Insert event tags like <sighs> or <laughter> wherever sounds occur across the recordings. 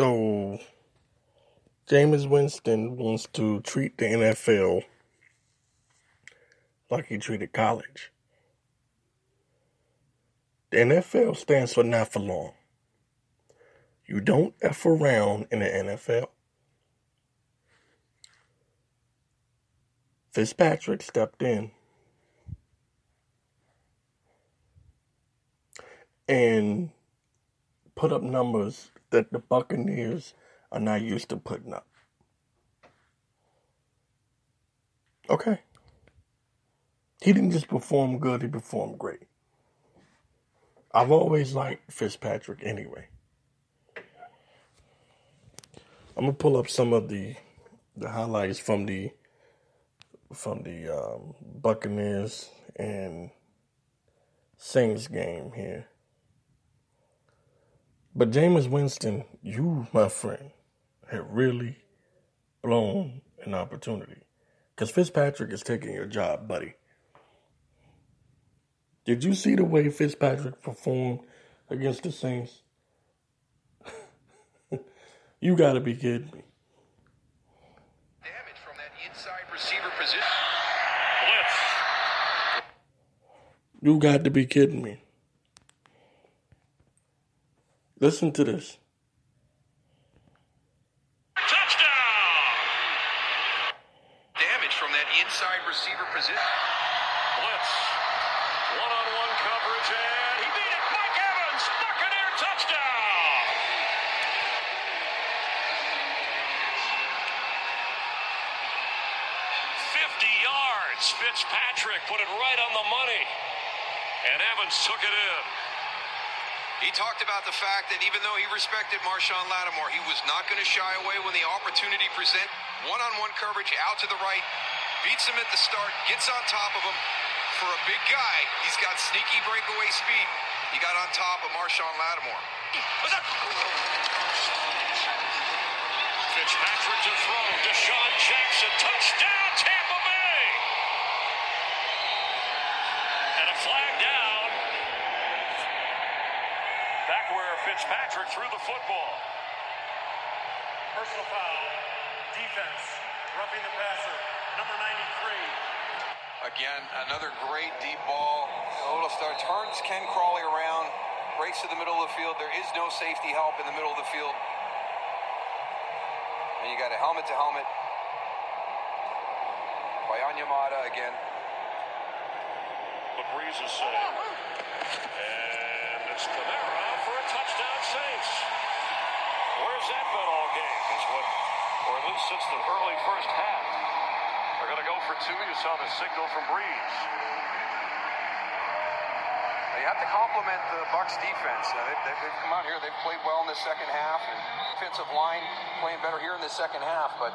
So, Jameis Winston wants to treat the NFL like he treated college. The NFL stands for not for long. You don't F around in the NFL. Fitzpatrick stepped in and put up numbers that the Buccaneers are not used to putting up. Okay. He didn't just perform good, he performed great. I've always liked Fitzpatrick anyway. I'm gonna pull up some of the the highlights from the from the um, Buccaneers and Saints game here. But Jameis Winston, you, my friend, have really blown an opportunity. Because Fitzpatrick is taking your job, buddy. Did you see the way Fitzpatrick performed against the Saints? <laughs> you got to be kidding me. Damage from that inside receiver position. You got to be kidding me. Listen to this. Touchdown! Damage from that inside receiver position. Blitz. One on one coverage, and he beat it. Mike Evans, Buccaneer touchdown. Fifty yards. Fitzpatrick put it right on the money, and Evans took it in. He talked about the fact that even though respected Marshon Lattimore, he was not going to shy away when the opportunity present. One-on-one coverage out to the right, beats him at the start, gets on top of him. For a big guy, he's got sneaky breakaway speed. He got on top of Marshon Lattimore. Fitzpatrick to throw. DeSean Jackson, touchdown, Tampa Bay. And a flag down. Back where Fitzpatrick threw the football. Personal foul. Defense. Roughing the passer. Number 93. Again, another great deep ball. Olafstar turns Ken Crawley around, breaks to the middle of the field. There is no safety help in the middle of the field. And you got a helmet to helmet by Onyemata again. The is. And it's Kamara for a touchdown Saints. Where's that been all game? Is what, or at least since the early first half. They're going to go for two. You saw the signal from Brees. You have to compliment the Bucks defense. They've, they've, they've come out here. They've played well in the second half, and defensive line playing better here in the second half. But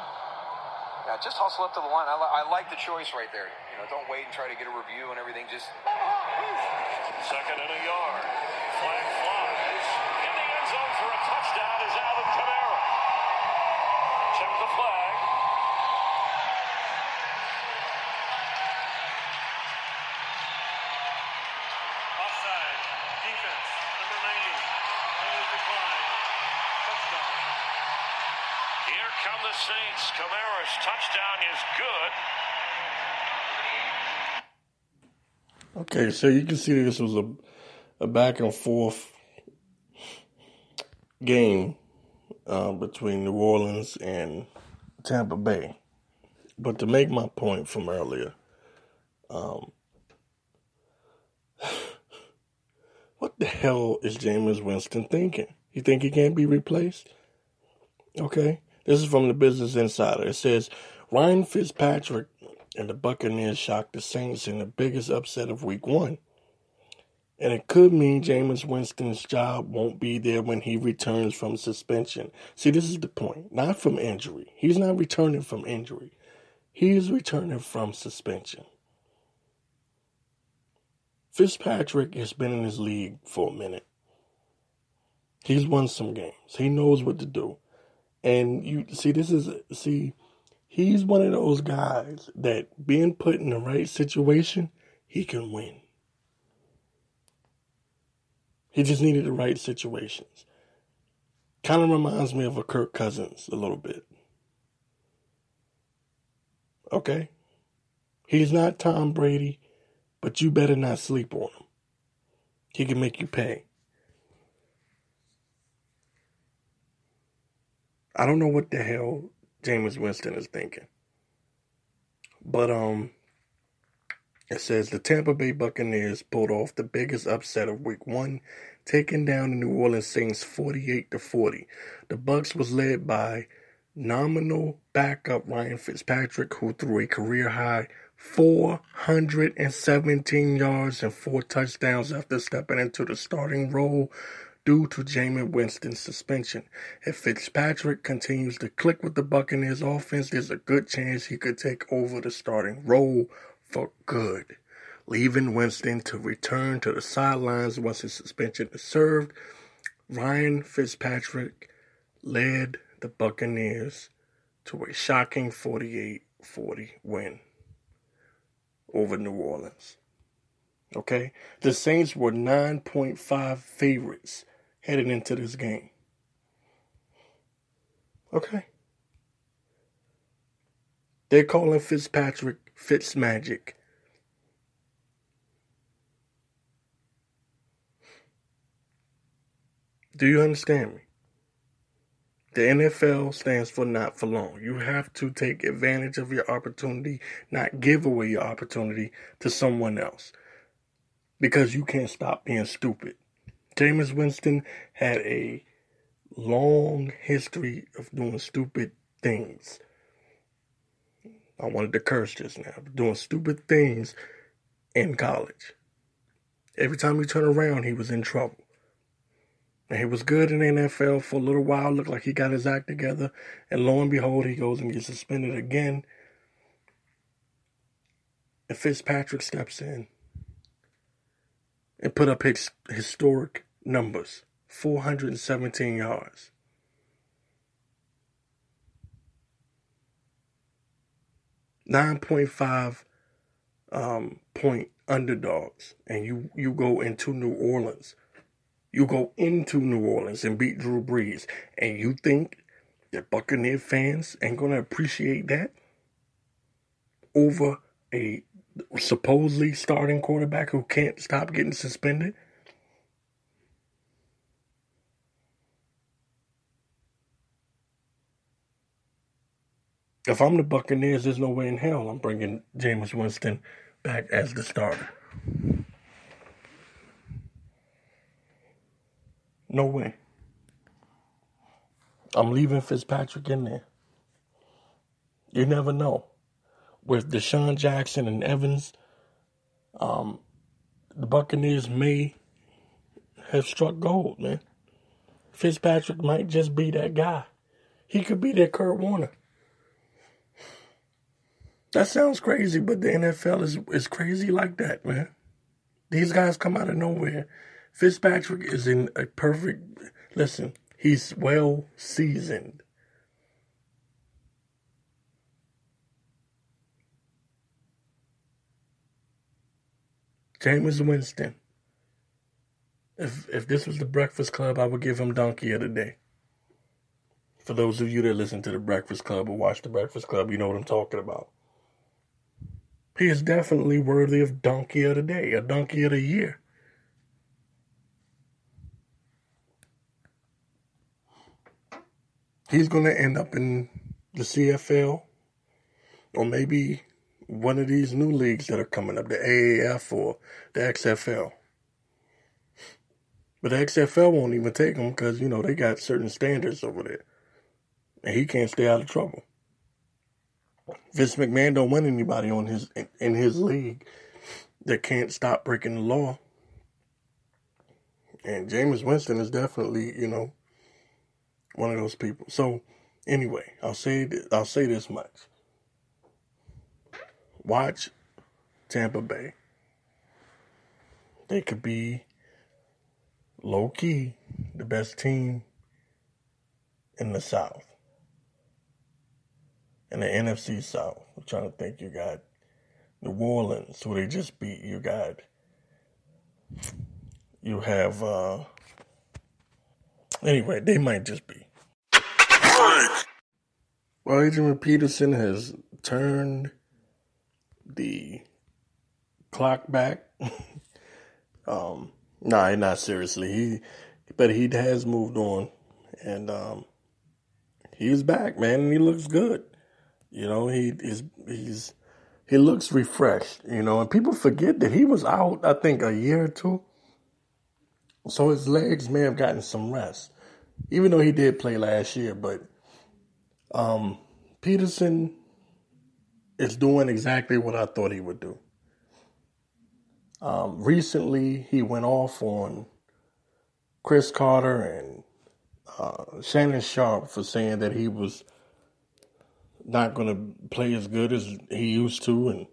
yeah, just hustle up to the line. I, li- I like the choice right there. You know, don't wait and try to get a review and everything. Just Second and a yard. Flag Alvin Kamara. Check the flag. Offside. Defense. Number 90. Penalty decline. Touchdown. Here come the Saints. Kamara's touchdown is good. Okay, so you can see this was a, a back and forth game uh, between New Orleans and Tampa Bay. But to make my point from earlier, um, <sighs> what the hell is Jameis Winston thinking? You think he can't be replaced? Okay, this is from the Business Insider. It says Ryan Fitzpatrick and the Buccaneers shocked the Saints in the biggest upset of Week One. And it could mean Jameis Winston's job won't be there when he returns from suspension. See, this is the point. Not from injury. He's not returning from injury. He is returning from suspension. Fitzpatrick has been in this league for a minute. He's won some games. He knows what to do. And you see, this is, see, he's one of those guys that being put in the right situation, he can win. He just needed the right situations. Kind of reminds me of a Kirk Cousins a little bit. Okay? He's not Tom Brady, but you better not sleep on him. He can make you pay. I don't know what the hell Jameis Winston is thinking. But um it says the Tampa Bay Buccaneers pulled off the biggest upset of week 1, taking down the New Orleans Saints 48 to 40. The Bucks was led by nominal backup Ryan Fitzpatrick who threw a career high 417 yards and four touchdowns after stepping into the starting role due to Jameis Winston's suspension. If Fitzpatrick continues to click with the Buccaneers offense, there's a good chance he could take over the starting role for good, leaving Winston to return to the sidelines once his suspension is served. Ryan Fitzpatrick led the Buccaneers to a shocking 48 40 win over New Orleans. Okay? The Saints were 9.5 favorites heading into this game. Okay? They're calling Fitzpatrick Fitzmagic. Do you understand me? The NFL stands for not for long. You have to take advantage of your opportunity, not give away your opportunity to someone else. Because you can't stop being stupid. Jameis Winston had a long history of doing stupid things. I wanted to curse just now. Doing stupid things in college. Every time he turned around, he was in trouble. And he was good in the NFL for a little while, looked like he got his act together. And lo and behold, he goes and gets suspended again. And Fitzpatrick steps in and put up his historic numbers 417 yards. Nine point five um, point underdogs, and you you go into New Orleans you go into New Orleans and beat Drew Brees, and you think that Buccaneer fans ain't gonna appreciate that over a supposedly starting quarterback who can't stop getting suspended? If I'm the Buccaneers, there's no way in hell I'm bringing Jameis Winston back as the starter. No way. I'm leaving Fitzpatrick in there. You never know. With DeSean Jackson and Evans, um, the Buccaneers may have struck gold, man. Fitzpatrick might just be that guy. He could be that Kurt Warner. That sounds crazy, but the NFL is, is crazy like that, man. These guys come out of nowhere Fitzpatrick is in a perfect. Listen, he's well seasoned. Jameis Winston. If if this was the Breakfast Club, I would give him Donkey of the Day. For those of you that listen to the Breakfast Club or watch the Breakfast Club, you know what I'm talking about. He is definitely worthy of Donkey of the Day, a Donkey of the Year. he's going to end up in the CFL or maybe one of these new leagues that are coming up, the AAF or the XFL. But the XFL won't even take him because, you know, they got certain standards over there. And he can't stay out of trouble. Vince McMahon don't want anybody on his in, in his league that can't stop breaking the law. And Jameis Winston is definitely, you know, one of those people. So anyway, I'll say I'll say this much. Watch Tampa Bay. They could be low key the best team in the South. In the NFC South. I'm trying to think you got New Orleans, who they just beat. You got you have uh anyway, they might just be Well, Adrian Peterson has turned the clock back. <laughs> um, nah, not seriously. He, but he has moved on, and um, he's back, man, and he looks good. You know, he is he's he looks refreshed. You know, and people forget that he was out. I think a year or two, so his legs may have gotten some rest, even though he did play last year. But um, Peterson is doing exactly what I thought he would do. Um, recently, he went off on Cris Carter and uh, Shannon Sharpe for saying that he was not going to play as good as he used to, and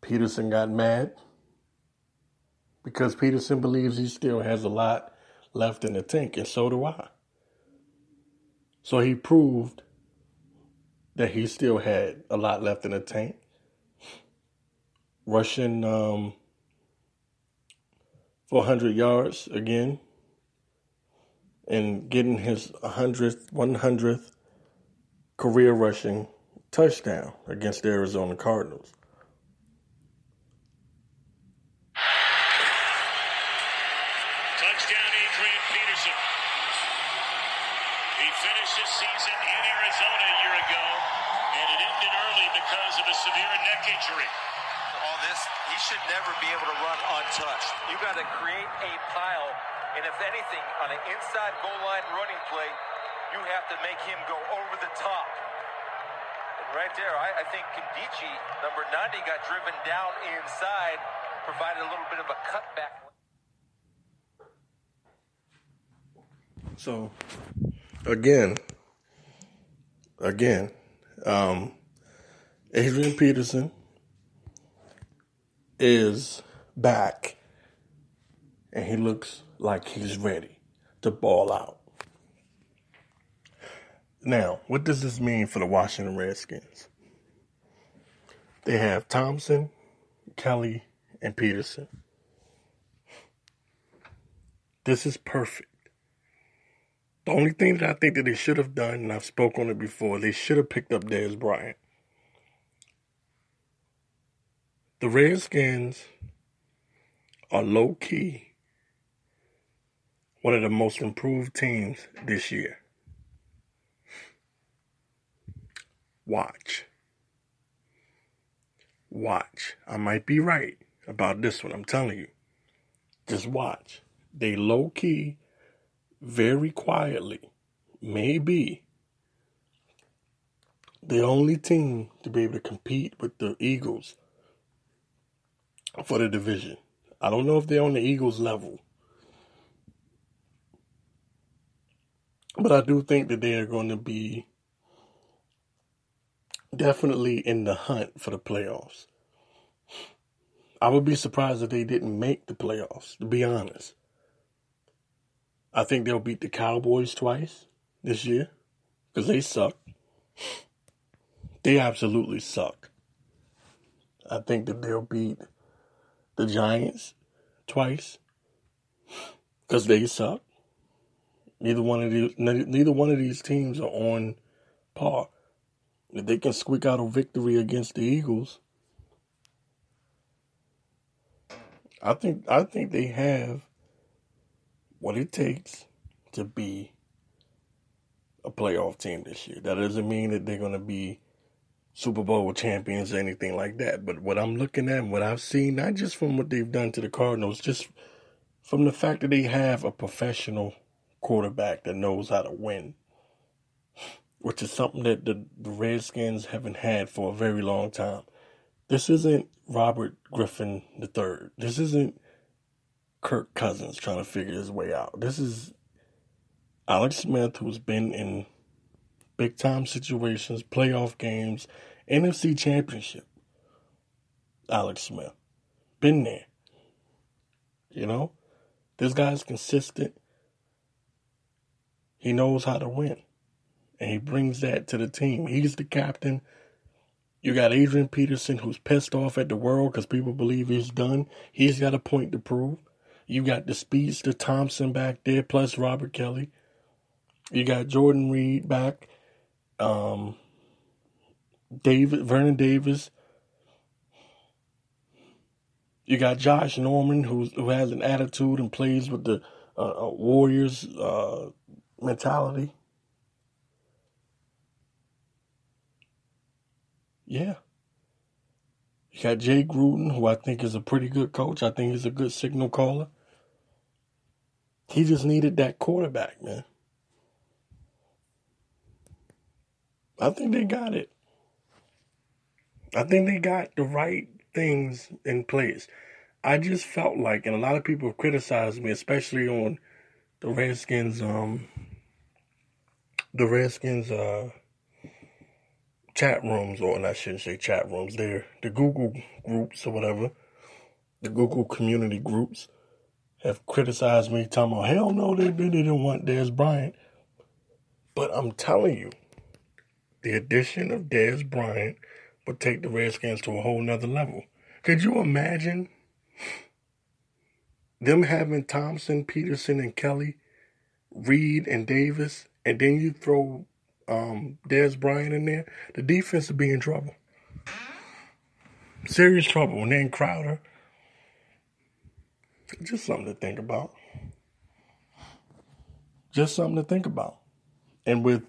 Peterson got mad because Peterson believes he still has a lot left in the tank, and so do I. So he proved that he still had a lot left in the tank. Rushing um, 400 yards again and getting his 100th, 100th career rushing touchdown against the Arizona Cardinals. Touchdown, Adrian Peterson. He finished his season in Arizona a year ago, and it ended early because of a severe neck injury. all this, he should never be able to run untouched. You got to create a pile, and if anything, on an inside goal line running play, to make him go over the top. And right there, I, I think Nkemdiche, number 90, got driven down inside, provided a little bit of a cutback. So, again, again, um, Adrian Peterson is back and he looks like he's ready to ball out. Now, what does this mean for the Washington Redskins? They have Thompson, Kelley, and Peterson. This is perfect. The only thing that I think that they should have done, and I've spoken on it before, they should have picked up Dez Bryant. The Redskins are low key one of the most improved teams this year. Watch. Watch. I might be right about this one, I'm telling you. Just watch. They low key, very quietly, maybe the only team to be able to compete with the Eagles for the division. I don't know if they're on the Eagles level. But I do think that they are going to be definitely in the hunt for the playoffs. I would be surprised if they didn't make the playoffs, to be honest. I think they'll beat the Cowboys twice this year because they suck. They absolutely suck. I think that they'll beat the Giants twice because they suck. Neither one of these, neither one of these teams are on par. If they can squeak out a victory against the Eagles, I think I think they have what it takes to be a playoff team this year. That doesn't mean that they're going to be Super Bowl champions or anything like that. But what I'm looking at, and what I've seen, not just from what they've done to the Cardinals, just from the fact that they have a professional quarterback that knows how to win, which is something that the, the Redskins haven't had for a very long time. This isn't Robert Griffin III. This isn't Kirk Cousins trying to figure his way out. This is Alex Smith, who's been in big time situations, playoff games, NFC championship. Alex Smith. Been there. You know? This guy's consistent. He knows how to win. And he brings that to the team. He's the captain. You got Adrian Peterson, who's pissed off at the world because people believe he's done. He's got a point to prove. You got the speedster Thompson back there, plus Robert Kelley. You got Jordan Reed back. Um, David Vernon Davis. You got Josh Norman, who's who has an attitude and plays with the uh, uh, Warriors uh, mentality. Yeah. You got Jay Gruden, who I think is a pretty good coach. I think he's a good signal caller. He just needed that quarterback, man. I think they got it. I think they got the right things in place. I just felt like, and a lot of people criticized me, especially on the Redskins, um, the Redskins, uh, chat rooms, or I shouldn't say chat rooms, they're the Google groups or whatever, the Google community groups have criticized me, talking about, hell no, they, didn't want Dez Bryant. But I'm telling you, the addition of Dez Bryant would take the Redskins to a whole nother level. Could you imagine them having Thompson, Peterson, and Kelley, Reed, and Davis, and then you throw um, Dez Bryant in there, the defense would be in trouble. Serious trouble. And then Crowder. Just something to think about. Just something to think about. And with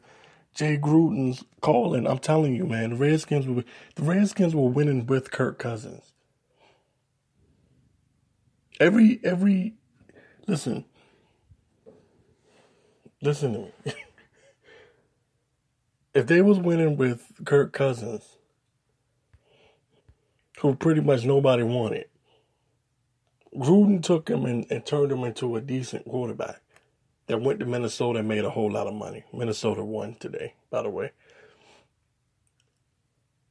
Jay Gruden's calling, I'm telling you, man, the Redskins were the Redskins were winning with Kirk Cousins. Every every listen. Listen to me. <laughs> if they was winning with Kirk Cousins, who pretty much nobody wanted, Gruden took him and, and turned him into a decent quarterback that went to Minnesota and made a whole lot of money. Minnesota won today, by the way.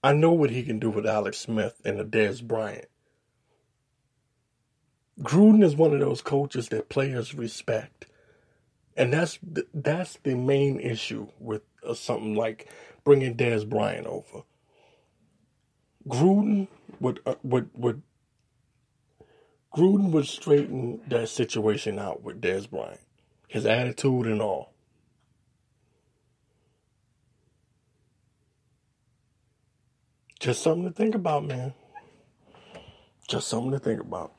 I know what he can do with Alex Smith and a Dez Bryant. Gruden is one of those coaches that players respect. And that's that's the main issue with uh, something like bringing Dez Bryant over. Gruden would uh, would would Gruden would straighten that situation out with Dez Bryant, his attitude and all. Just something to think about, man. Just something to think about.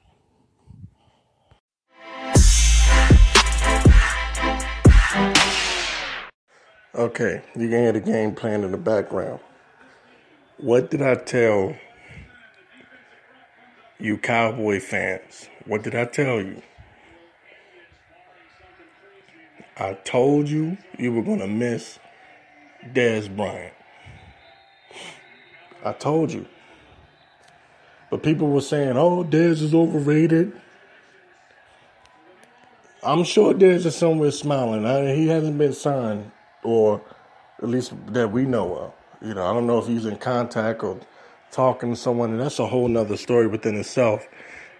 Okay, you can hear the game playing in the background. What did I tell you Cowboy fans? What did I tell you? I told you you were going to miss Dez Bryant. I told you. But people were saying, oh, Dez is overrated. I'm sure Dez is somewhere smiling. I, he hasn't been signed, or at least that we know of. You know, I don't know if he's in contact or talking to someone, and that's a whole nother story within itself.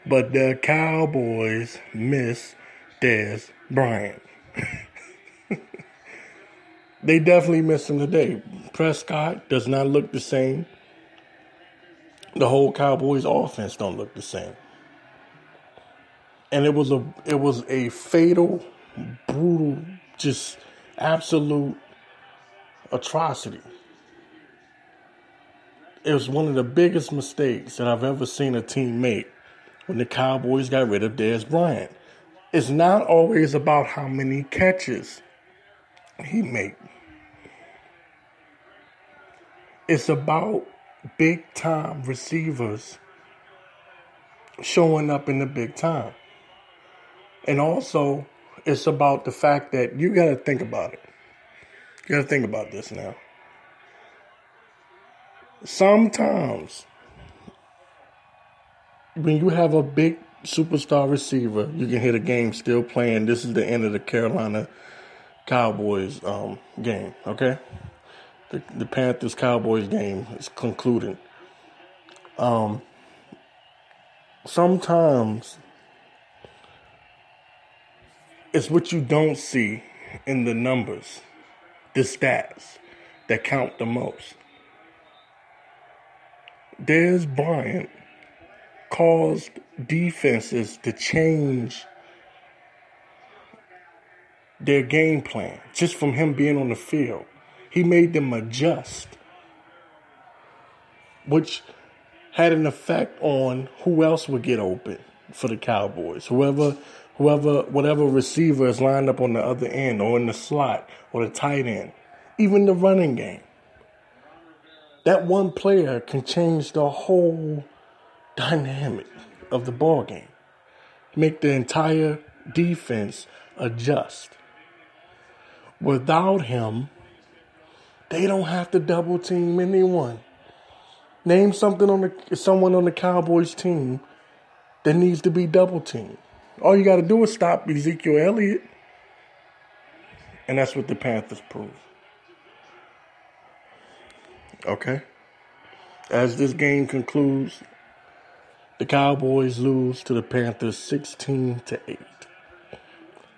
But the Cowboys miss Dez Bryant. <laughs> they definitely miss him today. Prescott does not look the same. The whole Cowboys offense don't look the same. And it was a it was a fatal, brutal, just absolute atrocity. It was one of the biggest mistakes that I've ever seen a team make when the Cowboys got rid of Dez Bryant. It's not always about how many catches he made. It's about big time receivers showing up in the big time. And also, it's about the fact that you got to think about it. You got to think about this now. Sometimes, when you have a big superstar receiver, you can hit a game still playing. This is the end of the Carolina Cowboys um, game, okay? The, the Panthers Cowboys game is concluding. Um, sometimes it's what you don't see in the numbers, the stats that count the most. Dez Bryant caused defenses to change their game plan just from him being on the field. He made them adjust, which had an effect on who else would get open for the Cowboys. Whoever, whoever, whatever receiver is lined up on the other end or in the slot or the tight end, even the running game. That one player can change the whole dynamic of the ball game, make the entire defense adjust. Without him, they don't have to double team anyone. Name something on the someone on the Cowboys team that needs to be double teamed. All you got to do is stop Ezekiel Elliott, and that's what the Panthers prove. Okay. As this game concludes, the Cowboys lose to the Panthers 16 to 8.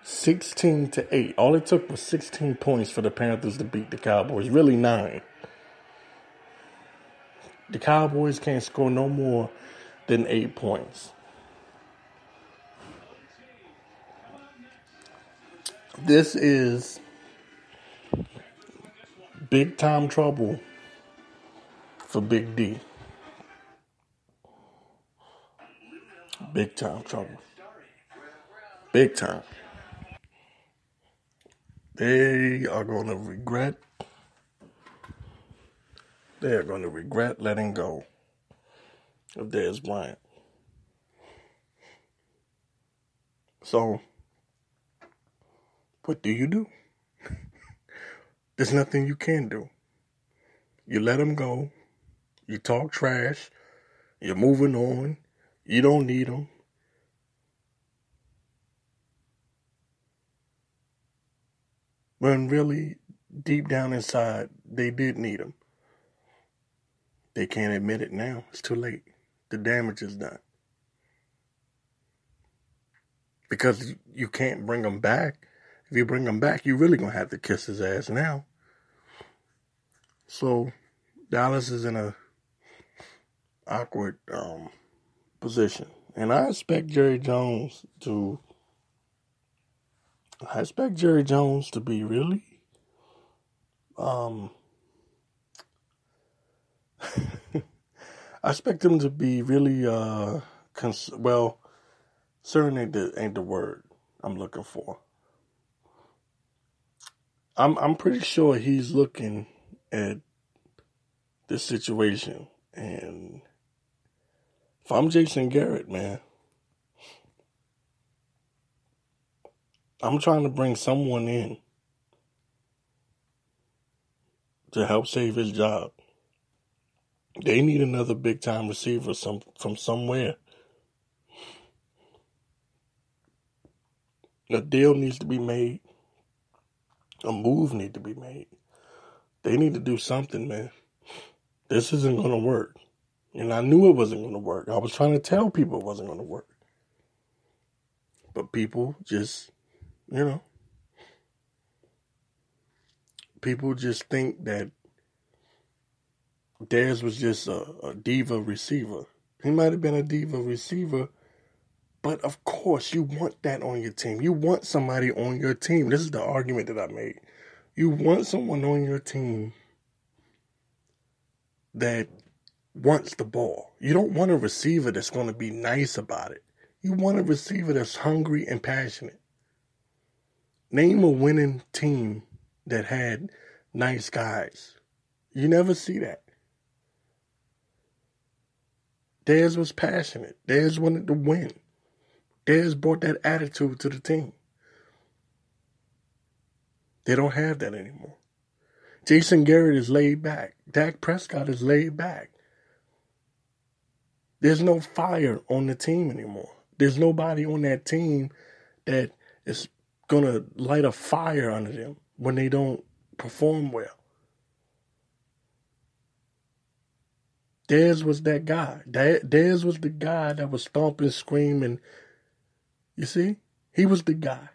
16 to 8. All it took was 16 points for the Panthers to beat the Cowboys. Really, nine. The Cowboys can't score no more than eight points. This is big time trouble for Big D. Big time trouble. Big time. They are going to regret. They are going to regret letting go of Dez Bryant. So, what do you do? There's nothing you can do. You let them go. You talk trash. You're moving on. You don't need them. When really, deep down inside, they did need them. They can't admit it now. It's too late. The damage is done. Because you can't bring them back. If you bring him back, you're really to have to kiss his ass now. So, Dallas is in a awkward um, position. And I expect Jerry Jones to I expect Jerry Jones to be really um <laughs> I expect him to be really uh cons- well certain ain't the ain't the word I'm looking for. I'm I'm pretty sure he's looking at this situation and if I'm Jason Garrett, man, I'm trying to bring someone in to help save his job. They need another big time receiver some from somewhere. A deal needs to be made. A move need to be made. They need to do something, man. This isn't going to work. And I knew it wasn't going to work. I was trying to tell people it wasn't going to work. But people just, you know, people just think that Dez was just a, a diva receiver. He might have been a diva receiver, but of course, you want that on your team. You want somebody on your team. This is the argument that I made. You want someone on your team that wants the ball. You don't want a receiver that's going to be nice about it. You want a receiver that's hungry and passionate. Name a winning team that had nice guys. You never see that. Dez was passionate. Dez wanted to win. Dez brought that attitude to the team. They don't have that anymore. Jason Garrett is laid back. Dak Prescott is laid back. There's no fire on the team anymore. There's nobody on that team that is going to light a fire under them when they don't perform well. Dez was that guy. Dez was the guy that was stomping, screaming. You see? He was the guy.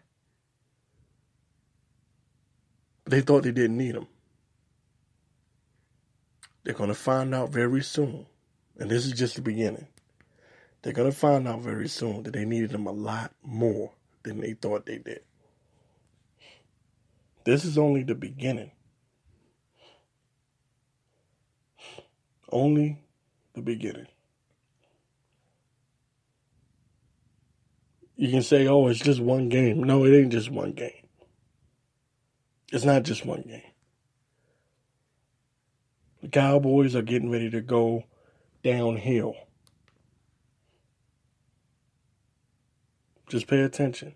But They thought they didn't need him. They're going to find out very soon and this is just the beginning. They're going to find out very soon that they needed him a lot more than they thought they did. This is only the beginning. Only the beginning. You can say, oh, it's just one game. No, it ain't just one game. It's not just one game. The Cowboys are getting ready to go downhill. Just pay attention.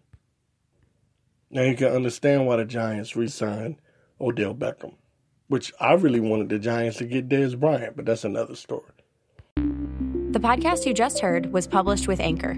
Now you can understand why the Giants re signed Odell Beckham, which I really wanted the Giants to get Dez Bryant, but that's another story. The podcast you just heard was published with Anchor.